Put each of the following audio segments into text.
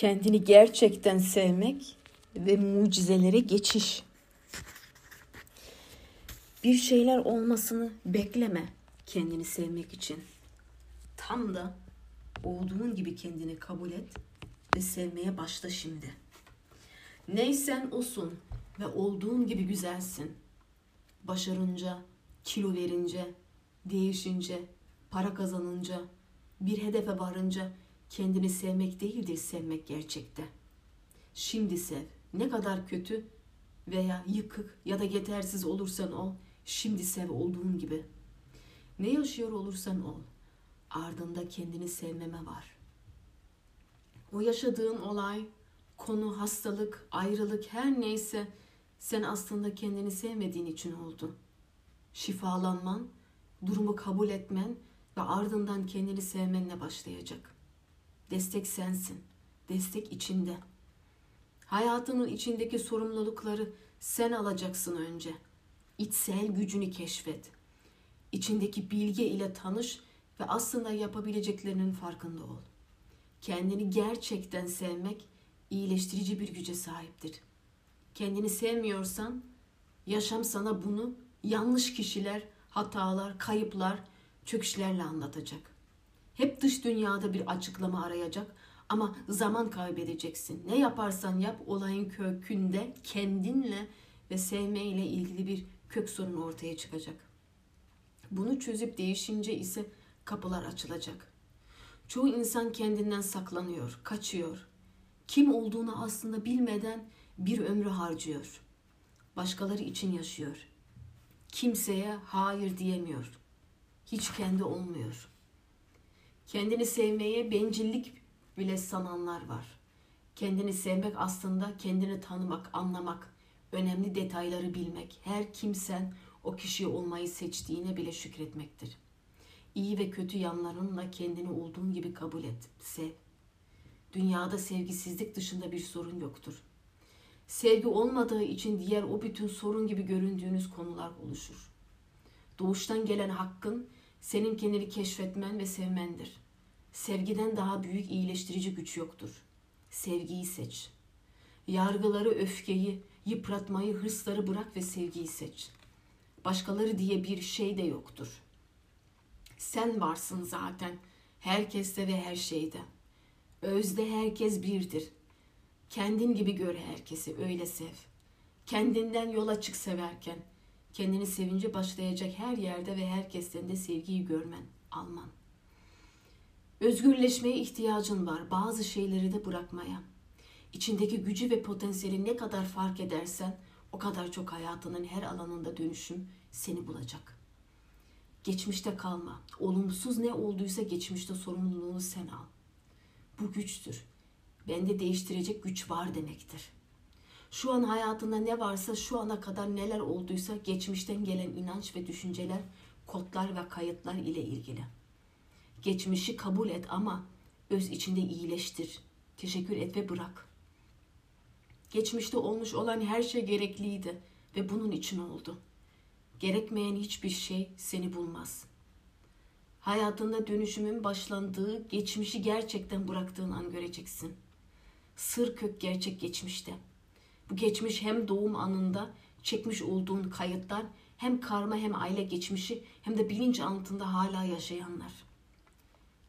kendini gerçekten sevmek ve mucizelere geçiş. Bir şeyler olmasını bekleme kendini sevmek için. Tam da olduğun gibi kendini kabul et ve sevmeye başla şimdi. Neysen osun ve olduğun gibi güzelsin. Başarınca, kilo verince, değişince, para kazanınca, bir hedefe varınca kendini sevmek değildir sevmek gerçekte. Şimdi sev. Ne kadar kötü veya yıkık ya da yetersiz olursan ol, şimdi sev olduğun gibi. Ne yaşıyor olursan ol, ardında kendini sevmeme var. O yaşadığın olay, konu, hastalık, ayrılık her neyse sen aslında kendini sevmediğin için oldu. Şifalanman, durumu kabul etmen ve ardından kendini sevmenle başlayacak. Destek sensin. Destek içinde. Hayatının içindeki sorumlulukları sen alacaksın önce. İçsel gücünü keşfet. İçindeki bilgi ile tanış ve aslında yapabileceklerinin farkında ol. Kendini gerçekten sevmek iyileştirici bir güce sahiptir. Kendini sevmiyorsan yaşam sana bunu yanlış kişiler, hatalar, kayıplar, çöküşlerle anlatacak. Hep dış dünyada bir açıklama arayacak ama zaman kaybedeceksin. Ne yaparsan yap olayın kökünde kendinle ve sevmeyle ilgili bir kök sorun ortaya çıkacak. Bunu çözüp değişince ise kapılar açılacak. Çoğu insan kendinden saklanıyor, kaçıyor. Kim olduğunu aslında bilmeden bir ömrü harcıyor. Başkaları için yaşıyor. Kimseye hayır diyemiyor. Hiç kendi olmuyor. Kendini sevmeye bencillik bile sananlar var. Kendini sevmek aslında kendini tanımak, anlamak, önemli detayları bilmek, her kimsen o kişi olmayı seçtiğine bile şükretmektir. İyi ve kötü yanlarınla kendini olduğun gibi kabul et, sev. Dünyada sevgisizlik dışında bir sorun yoktur. Sevgi olmadığı için diğer o bütün sorun gibi göründüğünüz konular oluşur. Doğuştan gelen hakkın senin kendini keşfetmen ve sevmendir. Sevgiden daha büyük iyileştirici güç yoktur. Sevgiyi seç. Yargıları, öfkeyi, yıpratmayı, hırsları bırak ve sevgiyi seç. Başkaları diye bir şey de yoktur. Sen varsın zaten herkeste ve her şeyde. Özde herkes birdir. Kendin gibi gör herkesi, öyle sev. Kendinden yola çık severken. Kendini sevince başlayacak her yerde ve herkesten de sevgiyi görmen, alman. Özgürleşmeye ihtiyacın var. Bazı şeyleri de bırakmaya. İçindeki gücü ve potansiyeli ne kadar fark edersen o kadar çok hayatının her alanında dönüşüm seni bulacak. Geçmişte kalma. Olumsuz ne olduysa geçmişte sorumluluğunu sen al. Bu güçtür. Bende değiştirecek güç var demektir. Şu an hayatında ne varsa şu ana kadar neler olduysa geçmişten gelen inanç ve düşünceler, kodlar ve kayıtlar ile ilgili. Geçmişi kabul et ama öz içinde iyileştir. Teşekkür et ve bırak. Geçmişte olmuş olan her şey gerekliydi ve bunun için oldu. Gerekmeyen hiçbir şey seni bulmaz. Hayatında dönüşümün başlandığı, geçmişi gerçekten bıraktığın an göreceksin. Sır kök gerçek geçmişte. Bu geçmiş hem doğum anında çekmiş olduğun kayıtlar hem karma hem aile geçmişi hem de bilinç altında hala yaşayanlar.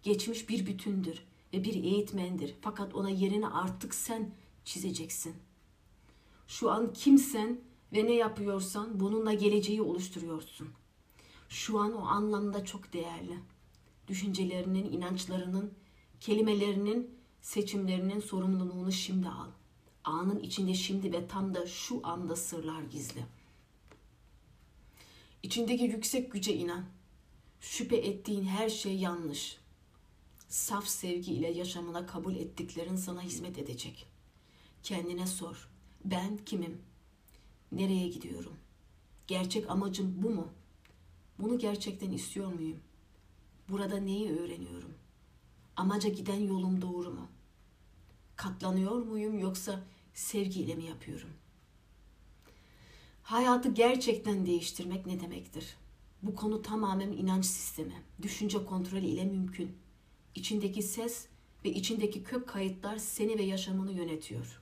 Geçmiş bir bütündür ve bir eğitmendir. Fakat ona yerini artık sen çizeceksin. Şu an kimsen ve ne yapıyorsan bununla geleceği oluşturuyorsun. Şu an o anlamda çok değerli. Düşüncelerinin, inançlarının, kelimelerinin, seçimlerinin sorumluluğunu şimdi al. Anın içinde şimdi ve tam da şu anda sırlar gizli. İçindeki yüksek güce inan. Şüphe ettiğin her şey yanlış. Saf sevgi ile yaşamına kabul ettiklerin sana hizmet edecek. Kendine sor. Ben kimim? Nereye gidiyorum? Gerçek amacım bu mu? Bunu gerçekten istiyor muyum? Burada neyi öğreniyorum? Amaca giden yolum doğru mu? Katlanıyor muyum yoksa sevgiyle mi yapıyorum? Hayatı gerçekten değiştirmek ne demektir? Bu konu tamamen inanç sistemi, düşünce kontrolü ile mümkün. İçindeki ses ve içindeki kök kayıtlar seni ve yaşamını yönetiyor.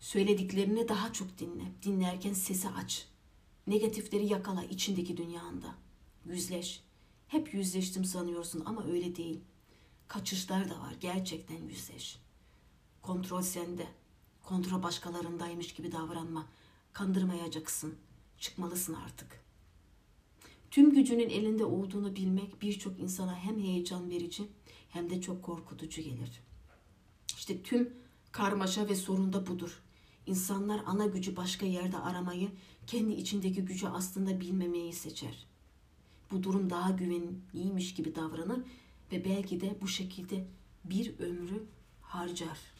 Söylediklerini daha çok dinle. Dinlerken sesi aç. Negatifleri yakala içindeki dünyanda. Yüzleş. Hep yüzleştim sanıyorsun ama öyle değil. Kaçışlar da var. Gerçekten yüzleş. Kontrol sende. Kontrol başkalarındaymış gibi davranma. Kandırmayacaksın. Çıkmalısın artık. Tüm gücünün elinde olduğunu bilmek birçok insana hem heyecan verici hem de çok korkutucu gelir. İşte tüm karmaşa ve sorun da budur. İnsanlar ana gücü başka yerde aramayı, kendi içindeki gücü aslında bilmemeyi seçer. Bu durum daha güvenliymiş gibi davranır ve belki de bu şekilde bir ömrü harcar.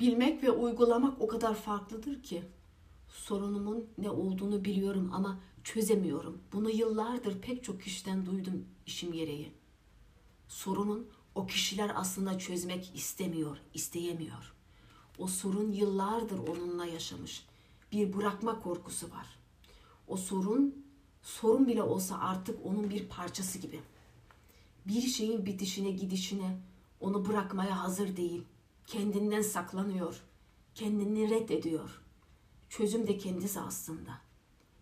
Bilmek ve uygulamak o kadar farklıdır ki sorunumun ne olduğunu biliyorum ama çözemiyorum. Bunu yıllardır pek çok kişiden duydum işim gereği. Sorunun o kişiler aslında çözmek istemiyor, isteyemiyor. O sorun yıllardır onunla yaşamış. Bir bırakma korkusu var. O sorun, sorun bile olsa artık onun bir parçası gibi. Bir şeyin bitişine, gidişine onu bırakmaya hazır değil. Kendinden saklanıyor. Kendini reddediyor. Çözüm de kendisi aslında.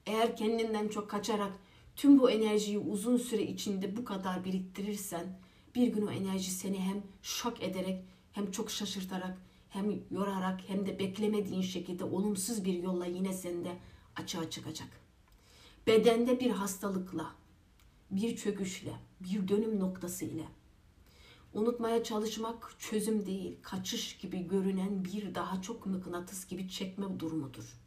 Eğer kendinden çok kaçarak tüm bu enerjiyi uzun süre içinde bu kadar biriktirirsen bir gün o enerji seni hem şok ederek hem çok şaşırtarak hem yorarak hem de beklemediğin şekilde olumsuz bir yolla yine sende açığa çıkacak. Bedende bir hastalıkla, bir çöküşle, bir dönüm noktası ile unutmaya çalışmak çözüm değil, kaçış gibi görünen bir daha çok mıknatıs gibi çekme durumudur.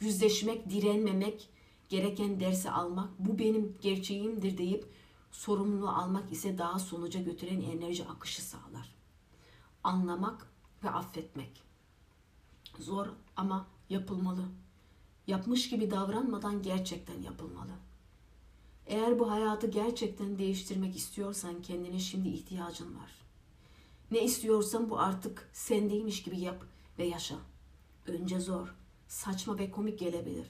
Yüzleşmek, direnmemek, gereken dersi almak, bu benim gerçeğimdir deyip sorumluluğu almak ise daha sonuca götüren enerji akışı sağlar. Anlamak ve affetmek. Zor ama yapılmalı. Yapmış gibi davranmadan gerçekten yapılmalı. Eğer bu hayatı gerçekten değiştirmek istiyorsan kendine şimdi ihtiyacın var. Ne istiyorsan bu artık sendeymiş gibi yap ve yaşa. Önce zor, saçma ve komik gelebilir.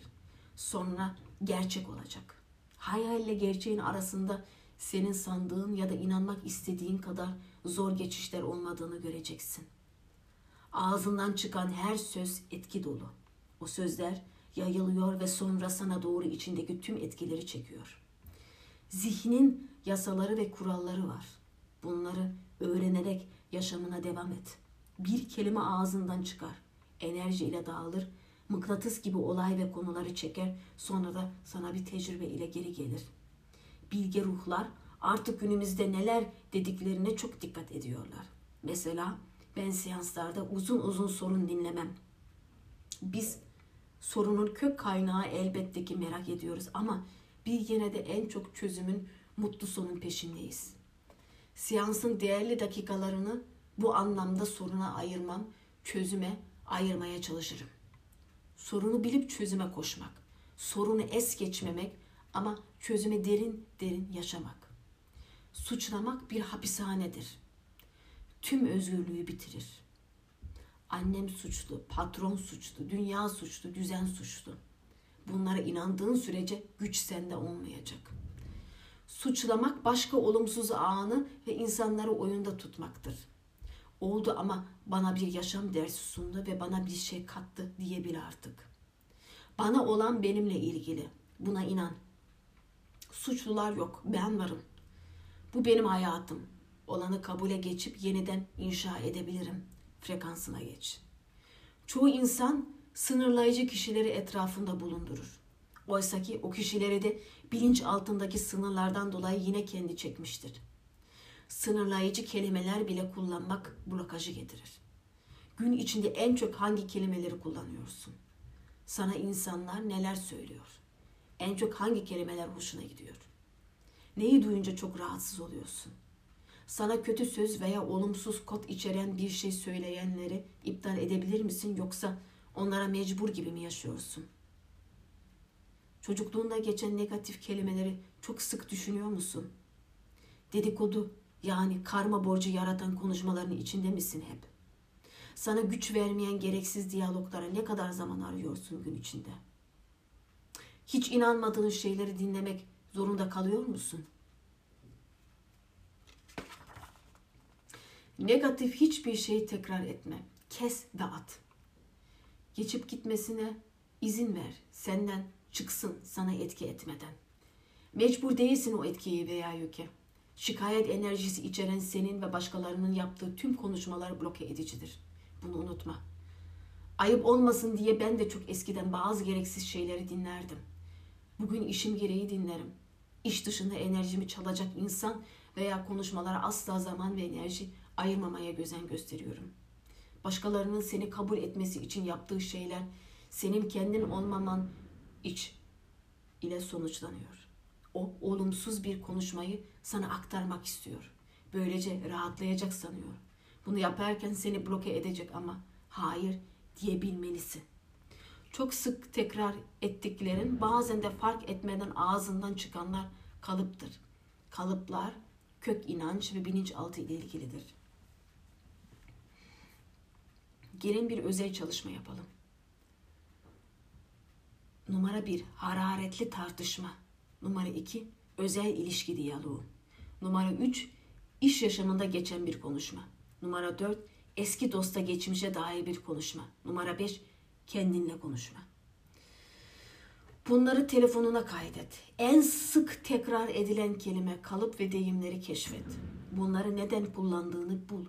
Sonra gerçek olacak. Hayalle gerçeğin arasında senin sandığın ya da inanmak istediğin kadar zor geçişler olmadığını göreceksin. Ağzından çıkan her söz etki dolu. O sözler yayılıyor ve sonra sana doğru içindeki tüm etkileri çekiyor. Zihnin yasaları ve kuralları var. Bunları öğrenerek yaşamına devam et. Bir kelime ağzından çıkar. Enerji ile dağılır. Mıknatıs gibi olay ve konuları çeker. Sonra da sana bir tecrübe ile geri gelir. Bilge ruhlar artık günümüzde neler dediklerine çok dikkat ediyorlar. Mesela ben seanslarda uzun uzun sorun dinlemem. Biz sorunun kök kaynağı elbette ki merak ediyoruz ama bir yine de en çok çözümün mutlu sonun peşindeyiz. Seansın değerli dakikalarını bu anlamda soruna ayırmam, çözüme ayırmaya çalışırım. Sorunu bilip çözüme koşmak, sorunu es geçmemek ama çözüme derin derin yaşamak. Suçlamak bir hapishanedir. Tüm özgürlüğü bitirir. Annem suçlu, patron suçlu, dünya suçlu, düzen suçlu. Bunlara inandığın sürece güç sende olmayacak. Suçlamak başka olumsuz anı ve insanları oyunda tutmaktır. Oldu ama bana bir yaşam dersi sundu ve bana bir şey kattı diyebil artık. Bana olan benimle ilgili. Buna inan. Suçlular yok. Ben varım. Bu benim hayatım. Olanı kabule geçip yeniden inşa edebilirim. Frekansına geç. Çoğu insan sınırlayıcı kişileri etrafında bulundurur. Oysa ki o kişileri de bilinç altındaki sınırlardan dolayı yine kendi çekmiştir. Sınırlayıcı kelimeler bile kullanmak blokajı getirir. Gün içinde en çok hangi kelimeleri kullanıyorsun? Sana insanlar neler söylüyor? En çok hangi kelimeler hoşuna gidiyor? Neyi duyunca çok rahatsız oluyorsun? Sana kötü söz veya olumsuz kod içeren bir şey söyleyenleri iptal edebilir misin yoksa onlara mecbur gibi mi yaşıyorsun? Çocukluğunda geçen negatif kelimeleri çok sık düşünüyor musun? Dedikodu yani karma borcu yaratan konuşmaların içinde misin hep? Sana güç vermeyen gereksiz diyaloglara ne kadar zaman arıyorsun gün içinde? Hiç inanmadığın şeyleri dinlemek zorunda kalıyor musun? Negatif hiçbir şeyi tekrar etme. Kes ve at. Geçip gitmesine izin ver. Senden çıksın sana etki etmeden. Mecbur değilsin o etkiyi veya yüke. Şikayet enerjisi içeren senin ve başkalarının yaptığı tüm konuşmalar bloke edicidir. Bunu unutma. Ayıp olmasın diye ben de çok eskiden bazı gereksiz şeyleri dinlerdim. Bugün işim gereği dinlerim. İş dışında enerjimi çalacak insan veya konuşmalara asla zaman ve enerji ayırmamaya gözen gösteriyorum. Başkalarının seni kabul etmesi için yaptığı şeyler senin kendin olmaman iç ile sonuçlanıyor. O olumsuz bir konuşmayı sana aktarmak istiyor. Böylece rahatlayacak sanıyor. Bunu yaparken seni bloke edecek ama hayır diyebilmelisin. Çok sık tekrar ettiklerin bazen de fark etmeden ağzından çıkanlar kalıptır. Kalıplar kök inanç ve bilinçaltı ile ilgilidir. Gelin bir özel çalışma yapalım. Numara bir, hararetli tartışma. Numara iki, özel ilişki diyaloğu. Numara üç, iş yaşamında geçen bir konuşma. Numara dört, eski dosta geçmişe dair bir konuşma. Numara beş, kendinle konuşma. Bunları telefonuna kaydet. En sık tekrar edilen kelime, kalıp ve deyimleri keşfet. Bunları neden kullandığını bul.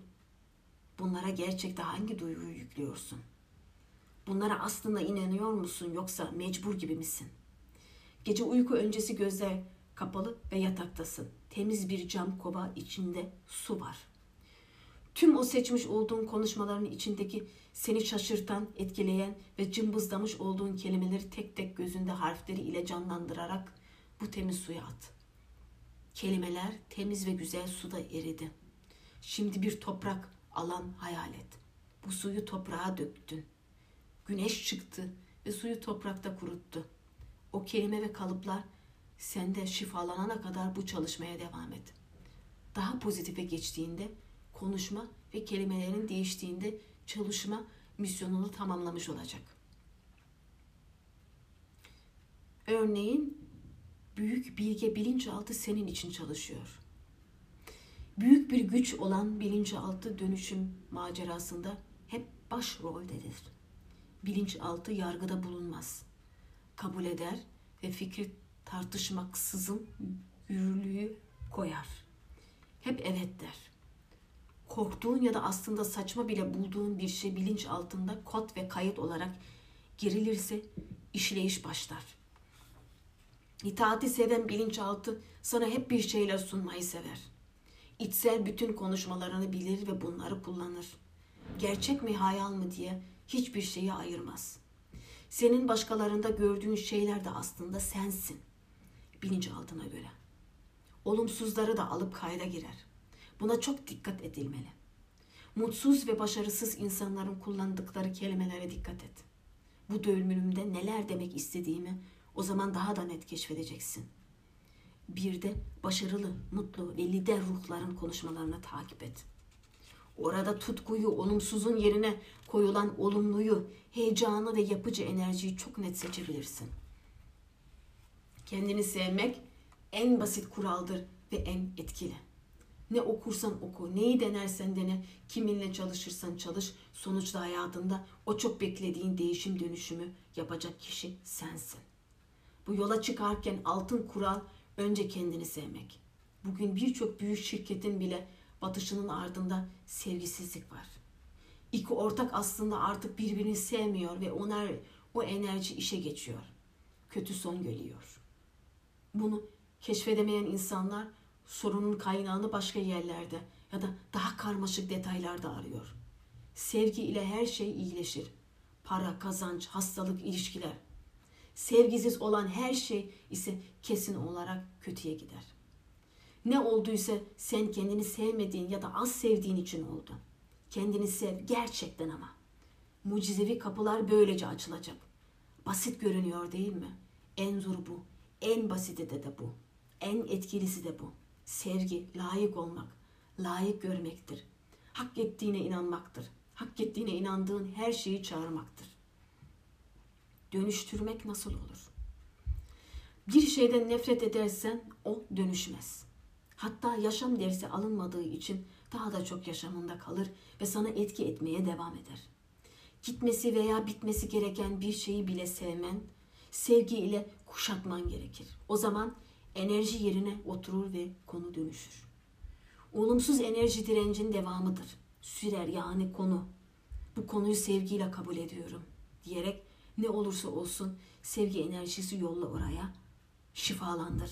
Bunlara gerçekte hangi duyguyu yüklüyorsun? Bunlara aslında inanıyor musun yoksa mecbur gibi misin? Gece uyku öncesi gözler kapalı ve yataktasın. Temiz bir cam kova içinde su var. Tüm o seçmiş olduğun konuşmaların içindeki seni şaşırtan, etkileyen ve cımbızlamış olduğun kelimeleri tek tek gözünde harfleri ile canlandırarak bu temiz suya at. Kelimeler temiz ve güzel suda eridi. Şimdi bir toprak alan hayal et. Bu suyu toprağa döktün. Güneş çıktı ve suyu toprakta kuruttu. O kelime ve kalıplar sende şifalanana kadar bu çalışmaya devam et. Daha pozitife geçtiğinde konuşma ve kelimelerin değiştiğinde çalışma misyonunu tamamlamış olacak. Örneğin büyük bilge bilinçaltı senin için çalışıyor. Büyük bir güç olan bilinçaltı dönüşüm macerasında hep başroldedir. Bilinçaltı yargıda bulunmaz. Kabul eder ve fikri tartışmaksızın yürürlüğü koyar. Hep evet der korktuğun ya da aslında saçma bile bulduğun bir şey bilinç altında kod ve kayıt olarak girilirse işleyiş başlar. İtaati seven bilinçaltı sana hep bir şeyler sunmayı sever. İçsel bütün konuşmalarını bilir ve bunları kullanır. Gerçek mi hayal mı diye hiçbir şeyi ayırmaz. Senin başkalarında gördüğün şeyler de aslında sensin. Bilinçaltına göre. Olumsuzları da alıp kayda girer. Buna çok dikkat edilmeli. Mutsuz ve başarısız insanların kullandıkları kelimelere dikkat et. Bu dönümümde neler demek istediğimi o zaman daha da net keşfedeceksin. Bir de başarılı, mutlu ve lider ruhların konuşmalarını takip et. Orada tutkuyu, olumsuzun yerine koyulan olumluyu, heyecanı ve yapıcı enerjiyi çok net seçebilirsin. Kendini sevmek en basit kuraldır ve en etkili. Ne okursan oku, neyi denersen dene, kiminle çalışırsan çalış, sonuçta hayatında o çok beklediğin değişim dönüşümü yapacak kişi sensin. Bu yola çıkarken altın kural önce kendini sevmek. Bugün birçok büyük şirketin bile batışının ardında sevgisizlik var. İki ortak aslında artık birbirini sevmiyor ve onlar o enerji işe geçiyor. Kötü son geliyor. Bunu keşfedemeyen insanlar sorunun kaynağını başka yerlerde ya da daha karmaşık detaylarda arıyor. Sevgi ile her şey iyileşir. Para, kazanç, hastalık, ilişkiler. Sevgisiz olan her şey ise kesin olarak kötüye gider. Ne olduysa sen kendini sevmediğin ya da az sevdiğin için oldu. Kendini sev gerçekten ama. Mucizevi kapılar böylece açılacak. Basit görünüyor değil mi? En zoru bu. En basiti de de bu. En etkilisi de bu sevgi, layık olmak, layık görmektir. Hak ettiğine inanmaktır. Hak ettiğine inandığın her şeyi çağırmaktır. Dönüştürmek nasıl olur? Bir şeyden nefret edersen o dönüşmez. Hatta yaşam dersi alınmadığı için daha da çok yaşamında kalır ve sana etki etmeye devam eder. Gitmesi veya bitmesi gereken bir şeyi bile sevmen, sevgi ile kuşatman gerekir. O zaman enerji yerine oturur ve konu dönüşür. Olumsuz enerji direncin devamıdır. Sürer yani konu. Bu konuyu sevgiyle kabul ediyorum diyerek ne olursa olsun sevgi enerjisi yolla oraya. Şifalandır.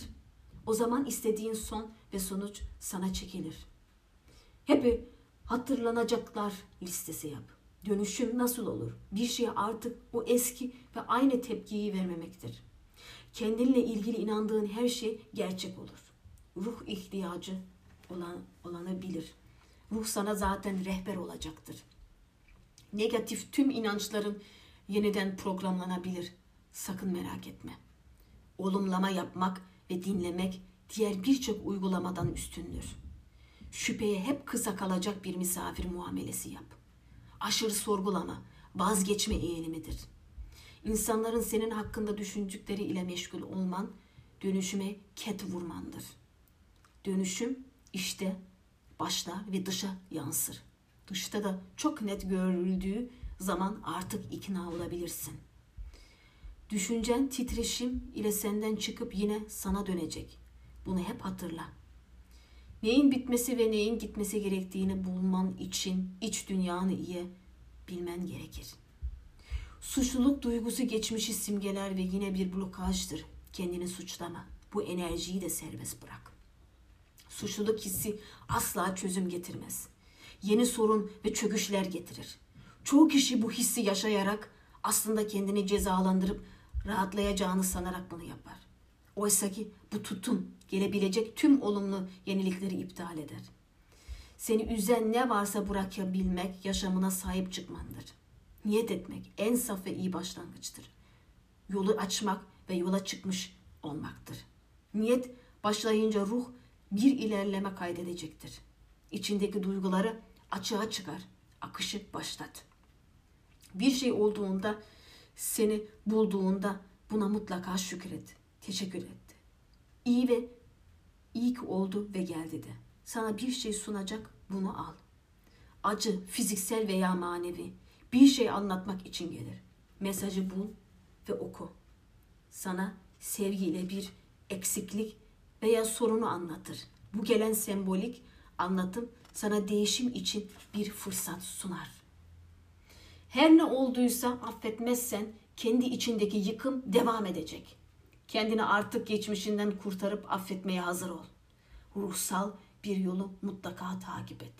O zaman istediğin son ve sonuç sana çekilir. Hep hatırlanacaklar listesi yap. Dönüşüm nasıl olur? Bir şeye artık o eski ve aynı tepkiyi vermemektir. Kendinle ilgili inandığın her şey gerçek olur. Ruh ihtiyacı olan, olanı bilir. Ruh sana zaten rehber olacaktır. Negatif tüm inançların yeniden programlanabilir. Sakın merak etme. Olumlama yapmak ve dinlemek diğer birçok uygulamadan üstündür. Şüpheye hep kısa kalacak bir misafir muamelesi yap. Aşırı sorgulama, vazgeçme eğilimidir. İnsanların senin hakkında düşündükleri ile meşgul olman, dönüşüme ket vurmandır. Dönüşüm işte başlar ve dışa yansır. Dışta da çok net görüldüğü zaman artık ikna olabilirsin. Düşüncen titreşim ile senden çıkıp yine sana dönecek. Bunu hep hatırla. Neyin bitmesi ve neyin gitmesi gerektiğini bulman için iç dünyanı iyi bilmen gerekir. Suçluluk duygusu geçmişi simgeler ve yine bir blokajdır. Kendini suçlama. Bu enerjiyi de serbest bırak. Suçluluk hissi asla çözüm getirmez. Yeni sorun ve çöküşler getirir. Çoğu kişi bu hissi yaşayarak aslında kendini cezalandırıp rahatlayacağını sanarak bunu yapar. Oysa ki bu tutum gelebilecek tüm olumlu yenilikleri iptal eder. Seni üzen ne varsa bırakabilmek yaşamına sahip çıkmandır. Niyet etmek en saf ve iyi başlangıçtır. Yolu açmak ve yola çıkmış olmaktır. Niyet başlayınca ruh bir ilerleme kaydedecektir. İçindeki duyguları açığa çıkar, akışı başlat. Bir şey olduğunda, seni bulduğunda buna mutlaka şükret, teşekkür et. İyi ve iyi ki oldu ve geldi de. Sana bir şey sunacak, bunu al. Acı, fiziksel veya manevi bir şey anlatmak için gelir. Mesajı bul ve oku. Sana sevgiyle bir eksiklik veya sorunu anlatır. Bu gelen sembolik anlatım sana değişim için bir fırsat sunar. Her ne olduysa affetmezsen kendi içindeki yıkım devam edecek. Kendini artık geçmişinden kurtarıp affetmeye hazır ol. Ruhsal bir yolu mutlaka takip et.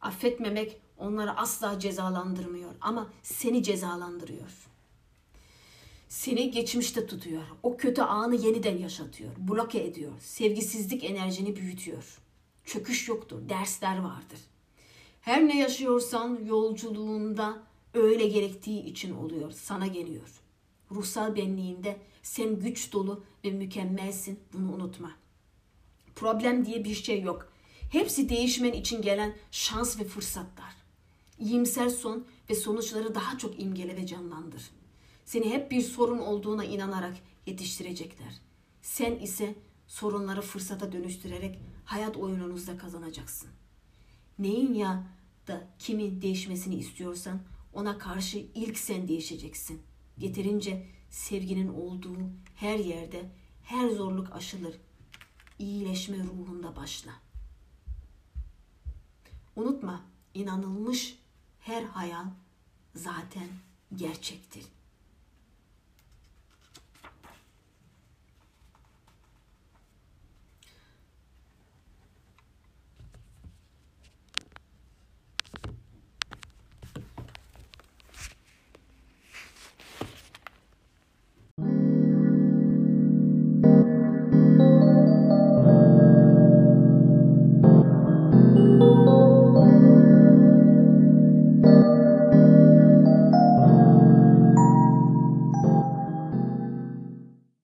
Affetmemek onları asla cezalandırmıyor ama seni cezalandırıyor. Seni geçmişte tutuyor. O kötü anı yeniden yaşatıyor. Bloke ediyor. Sevgisizlik enerjini büyütüyor. Çöküş yoktur. Dersler vardır. Her ne yaşıyorsan yolculuğunda öyle gerektiği için oluyor. Sana geliyor. Ruhsal benliğinde sen güç dolu ve mükemmelsin. Bunu unutma. Problem diye bir şey yok. Hepsi değişmen için gelen şans ve fırsatlar. İyimser son ve sonuçları daha çok imgele ve canlandır. Seni hep bir sorun olduğuna inanarak yetiştirecekler. Sen ise sorunları fırsata dönüştürerek hayat oyununuzda kazanacaksın. Neyin ya da kimin değişmesini istiyorsan ona karşı ilk sen değişeceksin. Yeterince sevginin olduğu her yerde her zorluk aşılır. İyileşme ruhunda başla. Unutma, inanılmış her hayal zaten gerçektir.